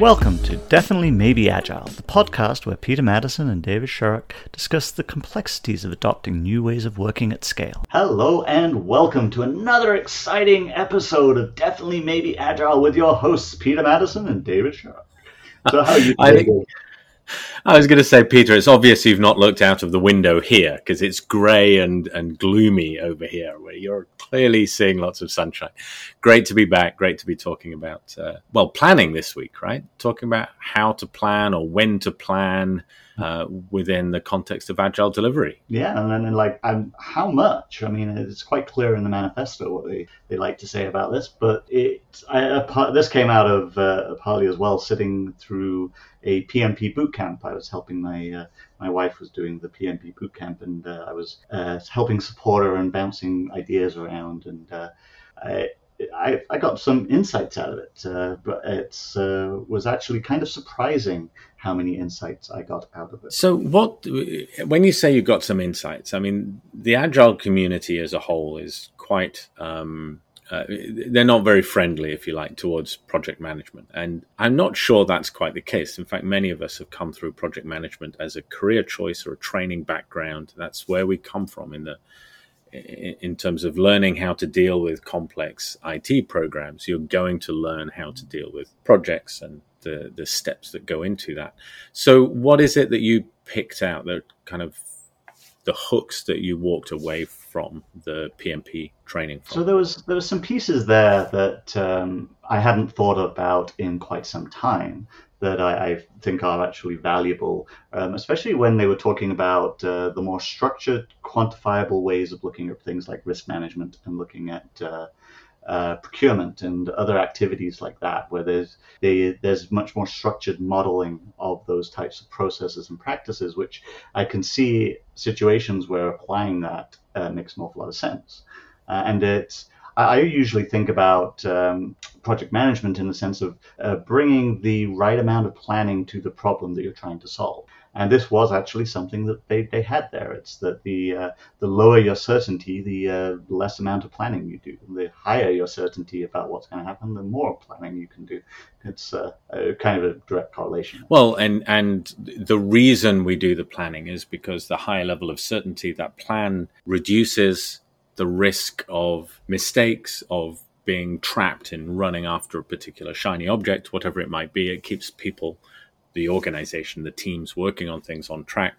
Welcome to Definitely Maybe Agile, the podcast where Peter Maddison and David Sharrock discuss the complexities of adopting new ways of working at scale. Hello, and welcome to another exciting episode of Definitely Maybe Agile with your hosts, Peter Maddison and David Sharrock. So, how are you? I think, I was going to say, Peter, it's obvious you've not looked out of the window here because it's grey and, and gloomy over here, where you're clearly seeing lots of sunshine. Great to be back. Great to be talking about, uh, well, planning this week, right? Talking about how to plan or when to plan uh, within the context of agile delivery. Yeah, and then like um, how much? I mean, it's quite clear in the manifesto what they, they like to say about this, but it I, this came out of uh, partly as well sitting through a PMP boot camp. I was helping my uh, my wife was doing the PMP boot camp, and uh, I was uh, helping support her and bouncing ideas around, and uh, I, I, I got some insights out of it, uh, but it uh, was actually kind of surprising how many insights I got out of it. So, what when you say you got some insights? I mean, the agile community as a whole is quite. Um, uh, they're not very friendly, if you like, towards project management. And I'm not sure that's quite the case. In fact, many of us have come through project management as a career choice or a training background. That's where we come from in the in terms of learning how to deal with complex IT programs, you're going to learn how to deal with projects and the, the steps that go into that. So, what is it that you picked out that kind of the hooks that you walked away from the PMP training? From? So there was there was some pieces there that um, I hadn't thought about in quite some time that I, I think are actually valuable, um, especially when they were talking about uh, the more structured, quantifiable ways of looking at things like risk management and looking at uh, uh, procurement and other activities like that, where there's they, there's much more structured modeling of those types of processes and practices, which I can see situations where applying that uh, makes an awful lot of sense, uh, and it's I usually think about um, project management in the sense of uh, bringing the right amount of planning to the problem that you're trying to solve. And this was actually something that they, they had there. It's that the uh, the lower your certainty, the uh, less amount of planning you do. The higher your certainty about what's going to happen, the more planning you can do. It's uh, a kind of a direct correlation. Well, and and the reason we do the planning is because the higher level of certainty that plan reduces the risk of mistakes, of being trapped in running after a particular shiny object, whatever it might be. It keeps people, the organization, the teams working on things on track.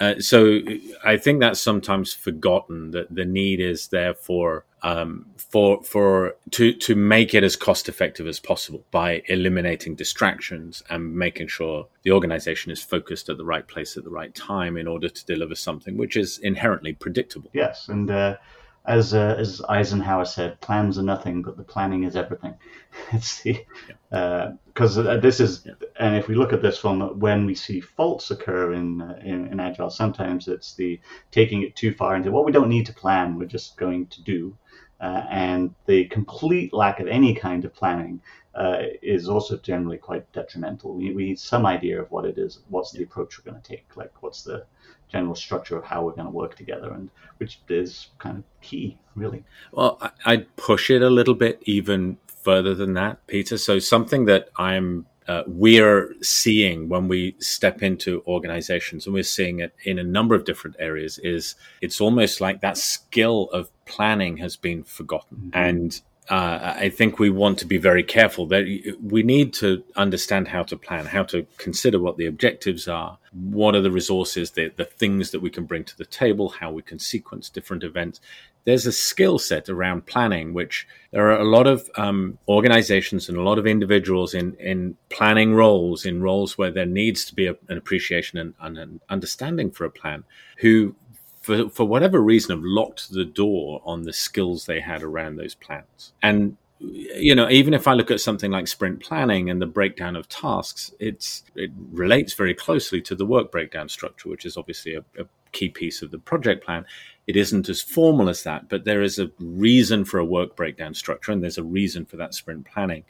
Uh, so I think that's sometimes forgotten that the need is there for um, for for to to make it as cost effective as possible by eliminating distractions and making sure the organization is focused at the right place at the right time in order to deliver something which is inherently predictable. Yes, and. Uh as uh, as Eisenhower said, plans are nothing, but the planning is everything. it's the because uh, uh, this is, yeah. and if we look at this from when we see faults occur in, uh, in, in agile, sometimes it's the taking it too far into well, we don't need to plan, we're just going to do, uh, and the complete lack of any kind of planning uh, is also generally quite detrimental. We, we need some idea of what it is, what's the approach we're going to take, like what's the general structure of how we're going to work together, and which is kind of key, really. Well, I'd push it a little bit even further than that, Peter. So something that I'm uh, we're seeing when we step into organizations, and we're seeing it in a number of different areas, is it's almost like that skill of planning has been forgotten. Mm-hmm. And uh, I think we want to be very careful that we need to understand how to plan, how to consider what the objectives are, what are the resources, the, the things that we can bring to the table, how we can sequence different events. There's a skill set around planning, which there are a lot of um, organizations and a lot of individuals in, in planning roles, in roles where there needs to be a, an appreciation and, and an understanding for a plan, who for, for whatever reason, have locked the door on the skills they had around those plans. And you know, even if I look at something like sprint planning and the breakdown of tasks, it's it relates very closely to the work breakdown structure, which is obviously a, a key piece of the project plan. It isn't as formal as that, but there is a reason for a work breakdown structure, and there's a reason for that sprint planning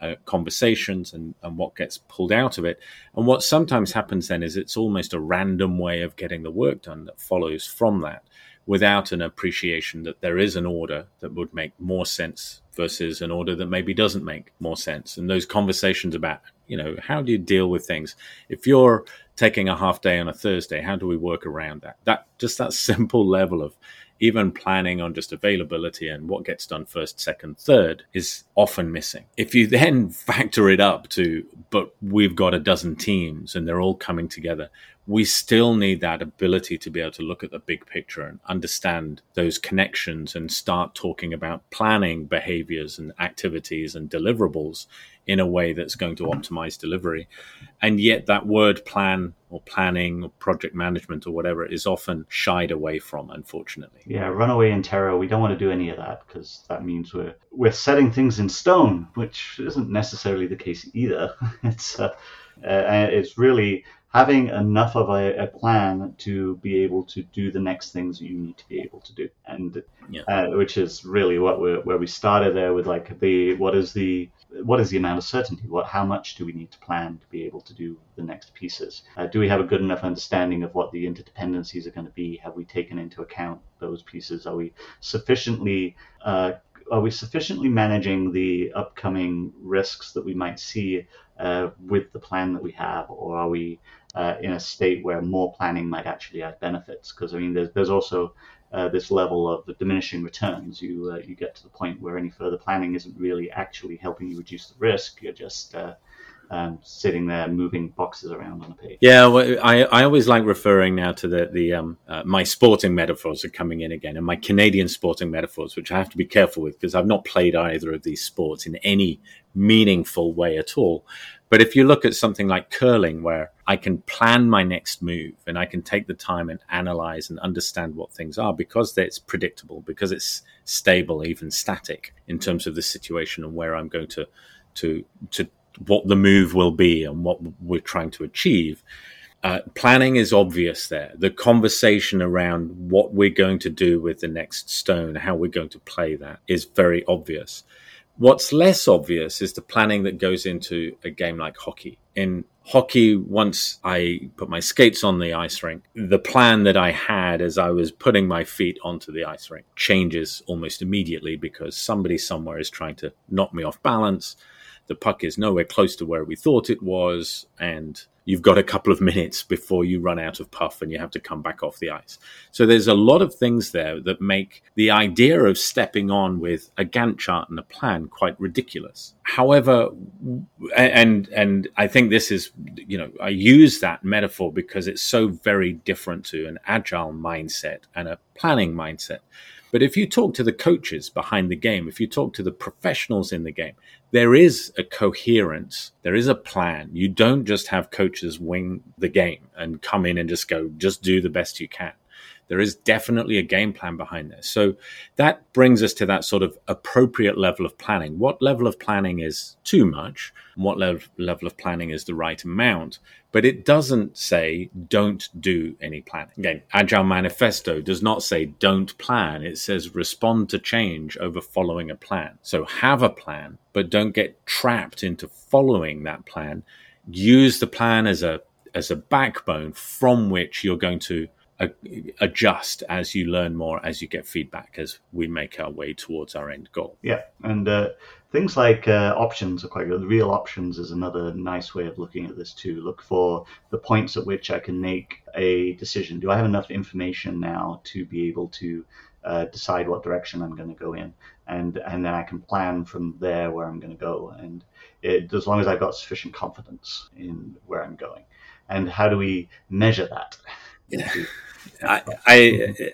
uh, conversations and, and what gets pulled out of it. And what sometimes happens then is it's almost a random way of getting the work done that follows from that, without an appreciation that there is an order that would make more sense versus an order that maybe doesn't make more sense. And those conversations about, you know, how do you deal with things? If you're taking a half day on a Thursday, how do we work around that? That just that simple level of even planning on just availability and what gets done first, second, third is often missing. If you then factor it up to, but we've got a dozen teams and they're all coming together, we still need that ability to be able to look at the big picture and understand those connections and start talking about planning behaviors and activities and deliverables in a way that's going to optimize delivery. And yet, that word plan or planning or project management or whatever is often shied away from, unfortunately. Yeah, runaway in terror. We don't want to do any of that because that means we're we're setting things in stone, which isn't necessarily the case either. it's uh, uh, it's really having enough of a, a, plan to be able to do the next things you need to be able to do. And yeah. uh, which is really what we where we started there with like the what is the what is the amount of certainty? What how much do we need to plan to be able to do the next pieces? Uh, do we have a good enough understanding of what the interdependencies are going to be? Have we taken into account those pieces? Are we sufficiently uh, are we sufficiently managing the upcoming risks that we might see uh, with the plan that we have, or are we uh, in a state where more planning might actually add benefits? Because I mean, there's there's also uh, this level of the diminishing returns. You uh, you get to the point where any further planning isn't really actually helping you reduce the risk. You're just uh, um, sitting there moving boxes around on a page. Yeah, well, I, I always like referring now to the the um, uh, my sporting metaphors are coming in again, and my Canadian sporting metaphors, which I have to be careful with because I've not played either of these sports in any meaningful way at all. But if you look at something like curling, where I can plan my next move and I can take the time and analyze and understand what things are because it's predictable, because it's stable, even static in terms of the situation and where I'm going to to to what the move will be and what we're trying to achieve. Uh, planning is obvious there. The conversation around what we're going to do with the next stone, how we're going to play that, is very obvious. What's less obvious is the planning that goes into a game like hockey. In hockey, once I put my skates on the ice rink, the plan that I had as I was putting my feet onto the ice rink changes almost immediately because somebody somewhere is trying to knock me off balance the puck is nowhere close to where we thought it was, and you've got a couple of minutes before you run out of puff and you have to come back off the ice. So there's a lot of things there that make the idea of stepping on with a Gantt chart and a plan quite ridiculous. However, and and I think this is you know I use that metaphor because it's so very different to an agile mindset and a planning mindset. But if you talk to the coaches behind the game, if you talk to the professionals in the game, there is a coherence, there is a plan. You don't just have coaches wing the game and come in and just go, just do the best you can. There is definitely a game plan behind this. So that brings us to that sort of appropriate level of planning. What level of planning is too much? And what level, level of planning is the right amount? but it doesn't say don't do any planning. Again, Agile Manifesto does not say don't plan. It says respond to change over following a plan. So have a plan, but don't get trapped into following that plan. Use the plan as a as a backbone from which you're going to adjust as you learn more, as you get feedback, as we make our way towards our end goal. Yeah, and uh, things like uh, options are quite good. Real options is another nice way of looking at this too. Look for the points at which I can make a decision. Do I have enough information now to be able to uh, decide what direction I'm going to go in, and and then I can plan from there where I'm going to go, and it, as long as I've got sufficient confidence in where I'm going. And how do we measure that? Yeah. I,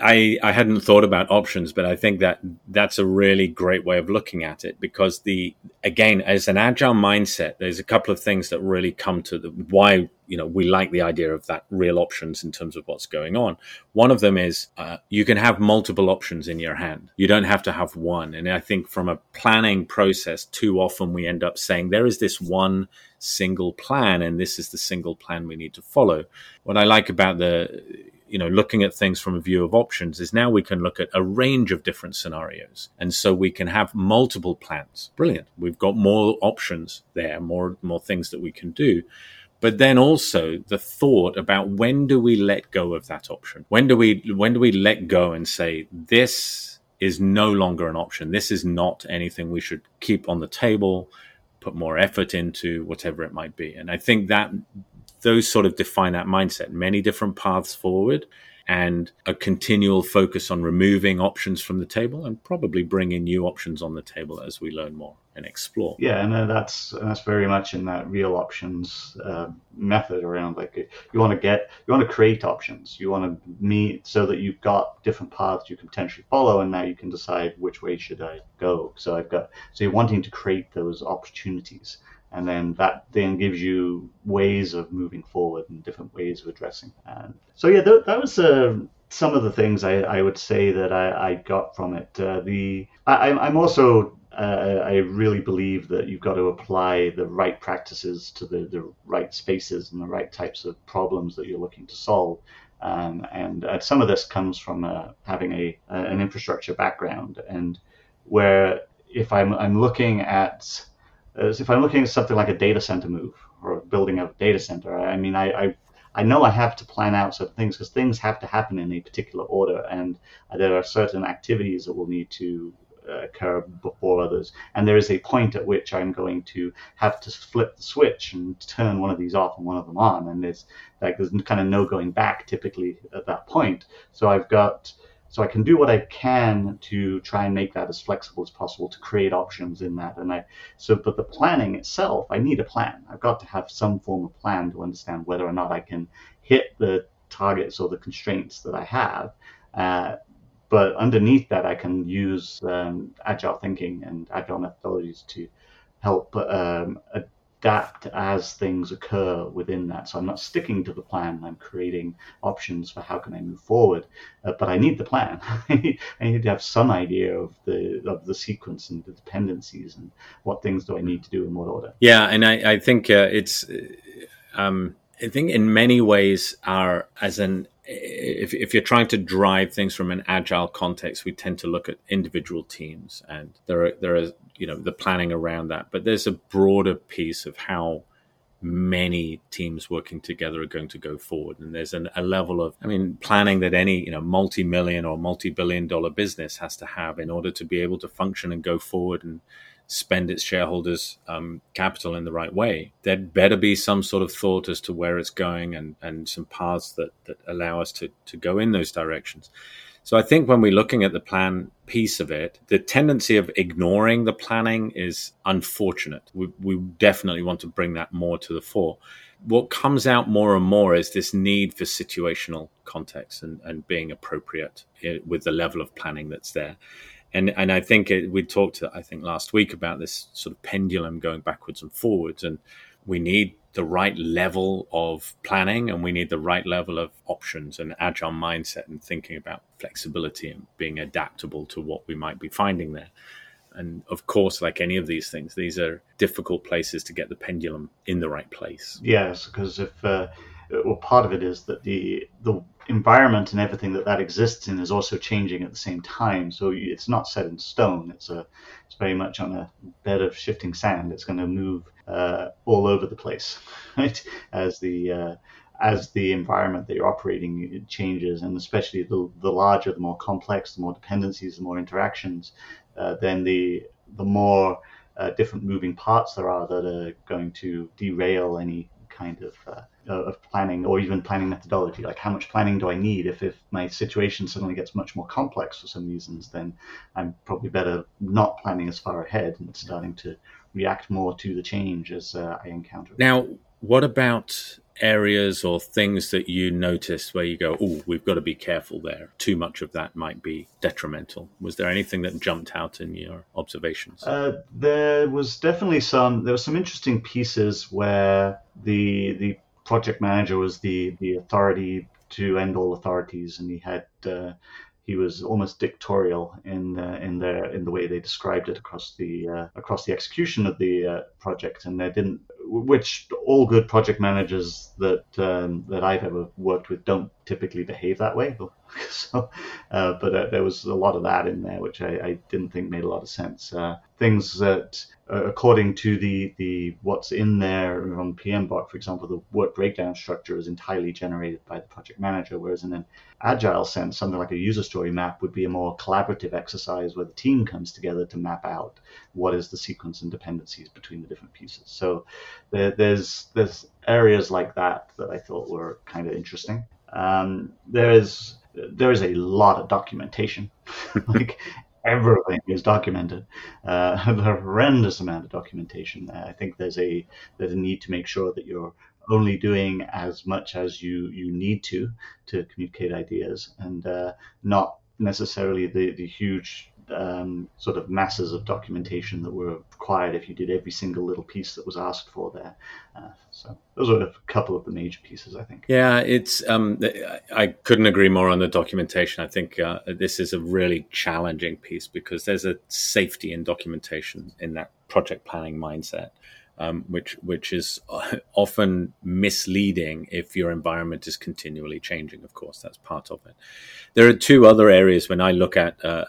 I I hadn't thought about options, but I think that that's a really great way of looking at it because the again as an agile mindset, there's a couple of things that really come to the why you know we like the idea of that real options in terms of what's going on. One of them is uh, you can have multiple options in your hand. You don't have to have one. And I think from a planning process, too often we end up saying there is this one single plan, and this is the single plan we need to follow. What I like about the you know looking at things from a view of options is now we can look at a range of different scenarios and so we can have multiple plans brilliant we've got more options there more more things that we can do but then also the thought about when do we let go of that option? When do we when do we let go and say this is no longer an option. This is not anything we should keep on the table, put more effort into, whatever it might be. And I think that those sort of define that mindset. Many different paths forward and a continual focus on removing options from the table and probably bringing new options on the table as we learn more and explore. Yeah, and uh, that's that's very much in that real options uh, method around like you want to get you want to create options. You want to meet so that you've got different paths you can potentially follow, and now you can decide which way should I go. So I've got so you're wanting to create those opportunities and then that then gives you ways of moving forward and different ways of addressing. And so yeah, th- that was uh, some of the things I, I would say that I, I got from it. Uh, the I, I'm also uh, I really believe that you've got to apply the right practices to the, the right spaces and the right types of problems that you're looking to solve. Um, and uh, some of this comes from uh, having a an infrastructure background, and where if I'm I'm looking at as if I'm looking at something like a data center move or building a data center, I mean, I, I, I know I have to plan out certain things because things have to happen in a particular order, and there are certain activities that will need to uh, occur before others. And there is a point at which I'm going to have to flip the switch and turn one of these off and one of them on, and there's like there's kind of no going back typically at that point. So I've got so I can do what I can to try and make that as flexible as possible to create options in that. And I so but the planning itself, I need a plan. I've got to have some form of plan to understand whether or not I can hit the targets or the constraints that I have. Uh, but underneath that, I can use um, agile thinking and agile methodologies to help um, adapt as things occur within that. So I'm not sticking to the plan. I'm creating options for how can I move forward. Uh, but I need the plan. I need to have some idea of the of the sequence and the dependencies and what things do I need to do in what order. Yeah, and I, I think uh, it's. Um, I think in many ways, our as an if, if you're trying to drive things from an agile context, we tend to look at individual teams, and there are there are you know the planning around that. But there's a broader piece of how many teams working together are going to go forward, and there's an, a level of I mean planning that any you know multi-million or multi-billion dollar business has to have in order to be able to function and go forward and spend its shareholders' um, capital in the right way. There'd better be some sort of thought as to where it's going and, and some paths that, that allow us to, to go in those directions. So I think when we're looking at the plan piece of it, the tendency of ignoring the planning is unfortunate. We, we definitely want to bring that more to the fore. What comes out more and more is this need for situational context and, and being appropriate eh, with the level of planning that's there and and I think it, we talked I think last week about this sort of pendulum going backwards and forwards, and we need the right level of planning and we need the right level of options and agile mindset and thinking about flexibility and being adaptable to what we might be finding there. And of course, like any of these things, these are difficult places to get the pendulum in the right place. Yes, because if uh, well, part of it is that the the environment and everything that that exists in is also changing at the same time. So it's not set in stone. It's a it's very much on a bed of shifting sand. It's going to move uh, all over the place, right? As the uh, as the environment that you're operating changes, and especially the, the larger, the more complex, the more dependencies, the more interactions, uh, then the the more uh, different moving parts there are that are going to derail any kind of uh, of planning or even planning methodology. Like how much planning do I need? If if my situation suddenly gets much more complex for some reasons, then I'm probably better not planning as far ahead and starting to react more to the change as uh, I encounter. Now, what about areas or things that you noticed where you go, oh, we've got to be careful there? Too much of that might be detrimental. Was there anything that jumped out in your observations? Uh, there was definitely some. There were some interesting pieces where the the project manager was the the authority to end all authorities, and he had. Uh, he was almost dictatorial in uh, in their in the way they described it across the uh, across the execution of the uh, project, and they didn't which all good project managers that um, that I've ever worked with don't typically behave that way. so, uh, but uh, there was a lot of that in there, which I, I didn't think made a lot of sense. Uh, things that, uh, according to the, the what's in there on PMBOK, for example, the work breakdown structure is entirely generated by the project manager, whereas in an agile sense, something like a user story map would be a more collaborative exercise where the team comes together to map out what is the sequence and dependencies between the different pieces. So there, there's there's areas like that that I thought were kind of interesting. Um, there is there is a lot of documentation. like everything is documented. Uh, a horrendous amount of documentation. Uh, I think there's a there's a need to make sure that you're only doing as much as you you need to to communicate ideas and uh, not necessarily the the huge um, sort of masses of documentation that were required if you did every single little piece that was asked for there. Uh, so those are a couple of the major pieces, I think. Yeah, it's. Um, I couldn't agree more on the documentation. I think uh, this is a really challenging piece because there's a safety in documentation in that project planning mindset. Um, which which is often misleading if your environment is continually changing. Of course, that's part of it. There are two other areas when I look at uh,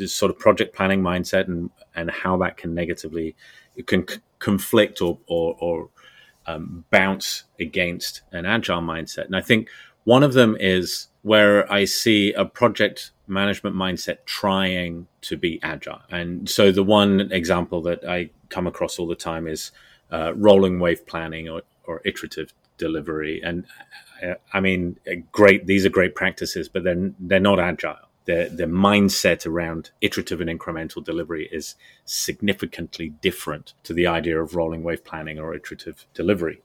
this sort of project planning mindset and and how that can negatively it can c- conflict or or, or um, bounce against an agile mindset. And I think one of them is where I see a project management mindset trying to be agile. And so the one example that I come across all the time is uh, rolling wave planning or, or iterative delivery. And uh, I mean, great, these are great practices, but they're, they're not agile the the mindset around iterative and incremental delivery is significantly different to the idea of rolling wave planning or iterative delivery.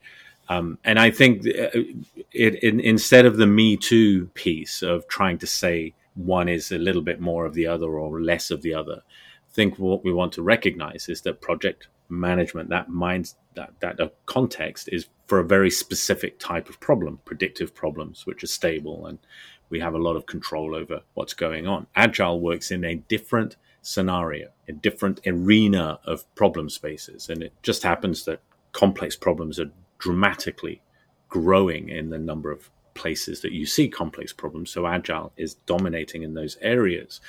Um, and I think uh, it, it, instead of the Me Too piece of trying to say one is a little bit more of the other or less of the other, I think what we want to recognize is that project management, that mind, that that context is for a very specific type of problem, predictive problems, which are stable and we have a lot of control over what's going on. Agile works in a different scenario, a different arena of problem spaces. And it just happens that complex problems are dramatically growing in the number of places that you see complex problems. So Agile is dominating in those areas.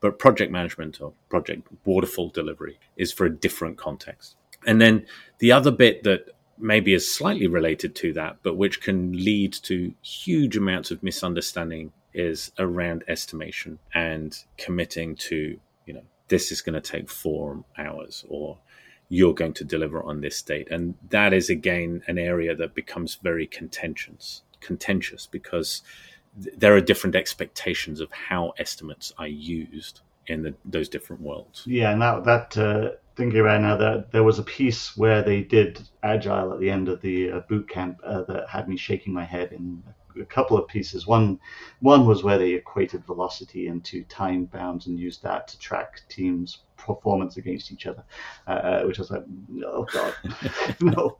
But project management or project waterfall delivery is for a different context. And then the other bit that maybe is slightly related to that, but which can lead to huge amounts of misunderstanding is around estimation and committing to, you know, this is going to take four hours or you're going to deliver on this date. And that is again an area that becomes very contentious, contentious because th- there are different expectations of how estimates are used in the, those different worlds. Yeah, and that that uh, thinking right now that there was a piece where they did agile at the end of the uh, boot camp uh, that had me shaking my head in a couple of pieces. One one was where they equated velocity into time bounds and used that to track teams' performance against each other, uh, uh which was like, oh god, no.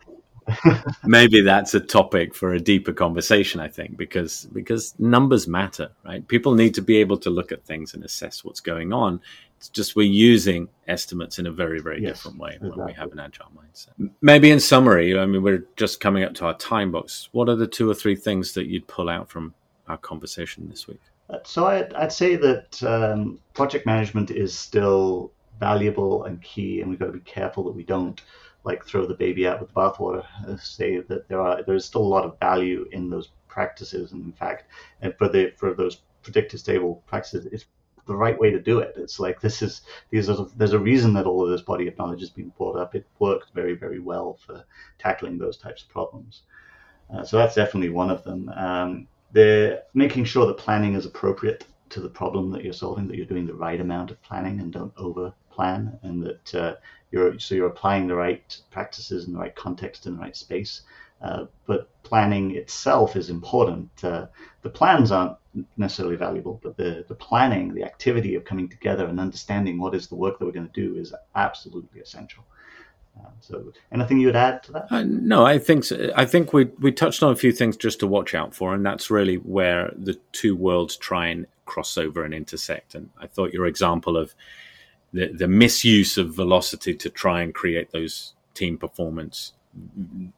maybe that's a topic for a deeper conversation i think because because numbers matter right people need to be able to look at things and assess what's going on it's just we're using estimates in a very very yes, different way exactly. when we have an agile mindset maybe in summary i mean we're just coming up to our time box what are the two or three things that you'd pull out from our conversation this week uh, so I'd, I'd say that um, project management is still valuable and key and we've got to be careful that we don't like throw the baby out with the bathwater. Uh, say that there are there's still a lot of value in those practices, and in fact, and for the for those predictive stable practices, it's the right way to do it. It's like this is these are there's a reason that all of this body of knowledge has been brought up. It worked very very well for tackling those types of problems. Uh, so that's definitely one of them. Um, the making sure that planning is appropriate to the problem that you're solving, that you're doing the right amount of planning and don't over plan, and that uh, you're so you're applying the right practices in the right context in the right space. Uh, but planning itself is important. Uh, the plans aren't necessarily valuable, but the, the planning, the activity of coming together and understanding what is the work that we're going to do is absolutely essential. Uh, so, anything you would add to that? Uh, no, I think so. I think we we touched on a few things just to watch out for, and that's really where the two worlds try and cross over and intersect. And I thought your example of the, the misuse of velocity to try and create those team performance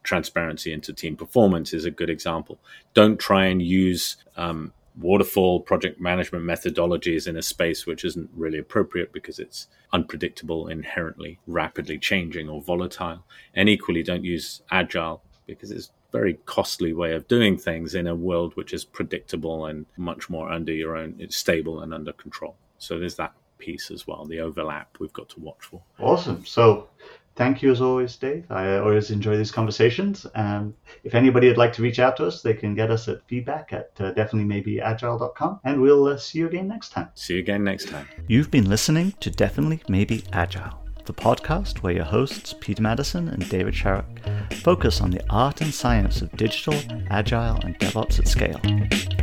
transparency into team performance is a good example. Don't try and use um, waterfall project management methodologies in a space which isn't really appropriate because it's unpredictable, inherently rapidly changing or volatile. And equally, don't use agile because it's very costly way of doing things in a world which is predictable and much more under your own, it's stable and under control. So there's that piece as well, the overlap we've got to watch for. Awesome. So thank you as always, Dave. I always enjoy these conversations. And if anybody would like to reach out to us, they can get us at feedback at uh, definitelymaybeagile.com. And we'll uh, see you again next time. See you again next time. You've been listening to Definitely Maybe Agile, the podcast where your hosts, Peter Maddison and David Sharrock, focus on the art and science of digital, agile, and DevOps at scale.